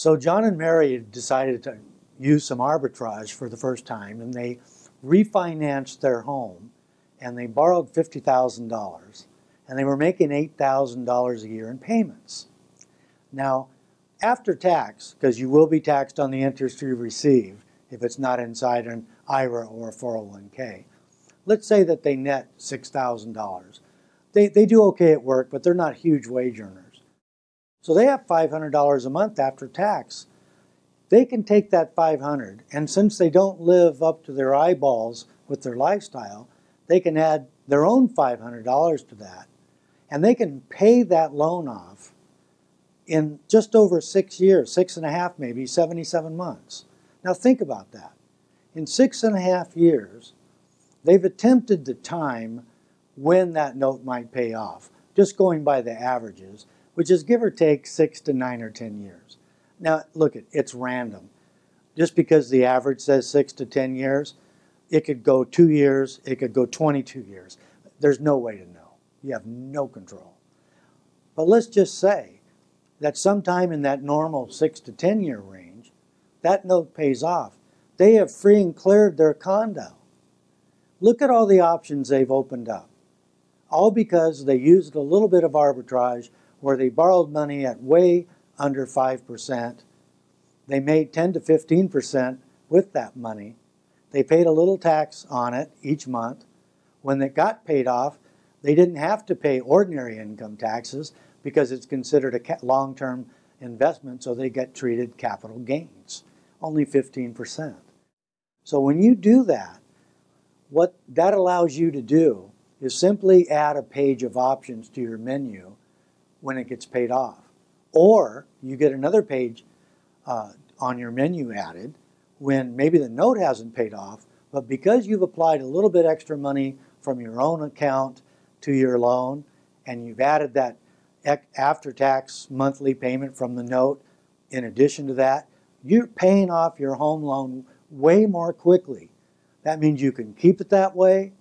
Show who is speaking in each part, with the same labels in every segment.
Speaker 1: So John and Mary decided to use some arbitrage for the first time, and they refinanced their home, and they borrowed fifty thousand dollars, and they were making eight thousand dollars a year in payments. Now, after tax, because you will be taxed on the interest you receive if it's not inside an IRA or a 401k. Let's say that they net $6,000. They, they do okay at work, but they're not huge wage earners. So they have $500 a month after tax. They can take that 500 and since they don't live up to their eyeballs with their lifestyle, they can add their own $500 to that. And they can pay that loan off in just over six years, six and a half maybe, 77 months. Now think about that. In six and a half years, they've attempted the time when that note might pay off, just going by the averages, which is give or take six to nine or 10 years. Now, look, it's random. Just because the average says six to 10 years, it could go two years, it could go 22 years. There's no way to know. You have no control. But let's just say that sometime in that normal six to 10 year range, that note pays off. They have free and cleared their condo. Look at all the options they've opened up. All because they used a little bit of arbitrage where they borrowed money at way under 5%. They made 10 to 15% with that money. They paid a little tax on it each month. When it got paid off, they didn't have to pay ordinary income taxes because it's considered a long term investment, so they get treated capital gains, only 15%. So when you do that, what that allows you to do is simply add a page of options to your menu when it gets paid off. Or you get another page uh, on your menu added when maybe the note hasn't paid off, but because you've applied a little bit extra money from your own account to your loan and you've added that after tax monthly payment from the note in addition to that, you're paying off your home loan way more quickly. That means you can keep it that way.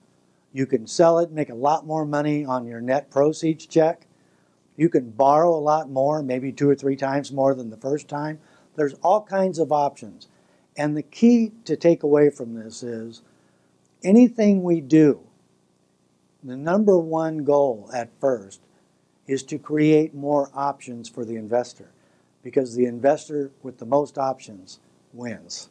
Speaker 1: You can sell it, make a lot more money on your net proceeds check. You can borrow a lot more, maybe two or three times more than the first time. There's all kinds of options. And the key to take away from this is anything we do, the number one goal at first is to create more options for the investor because the investor with the most options wins.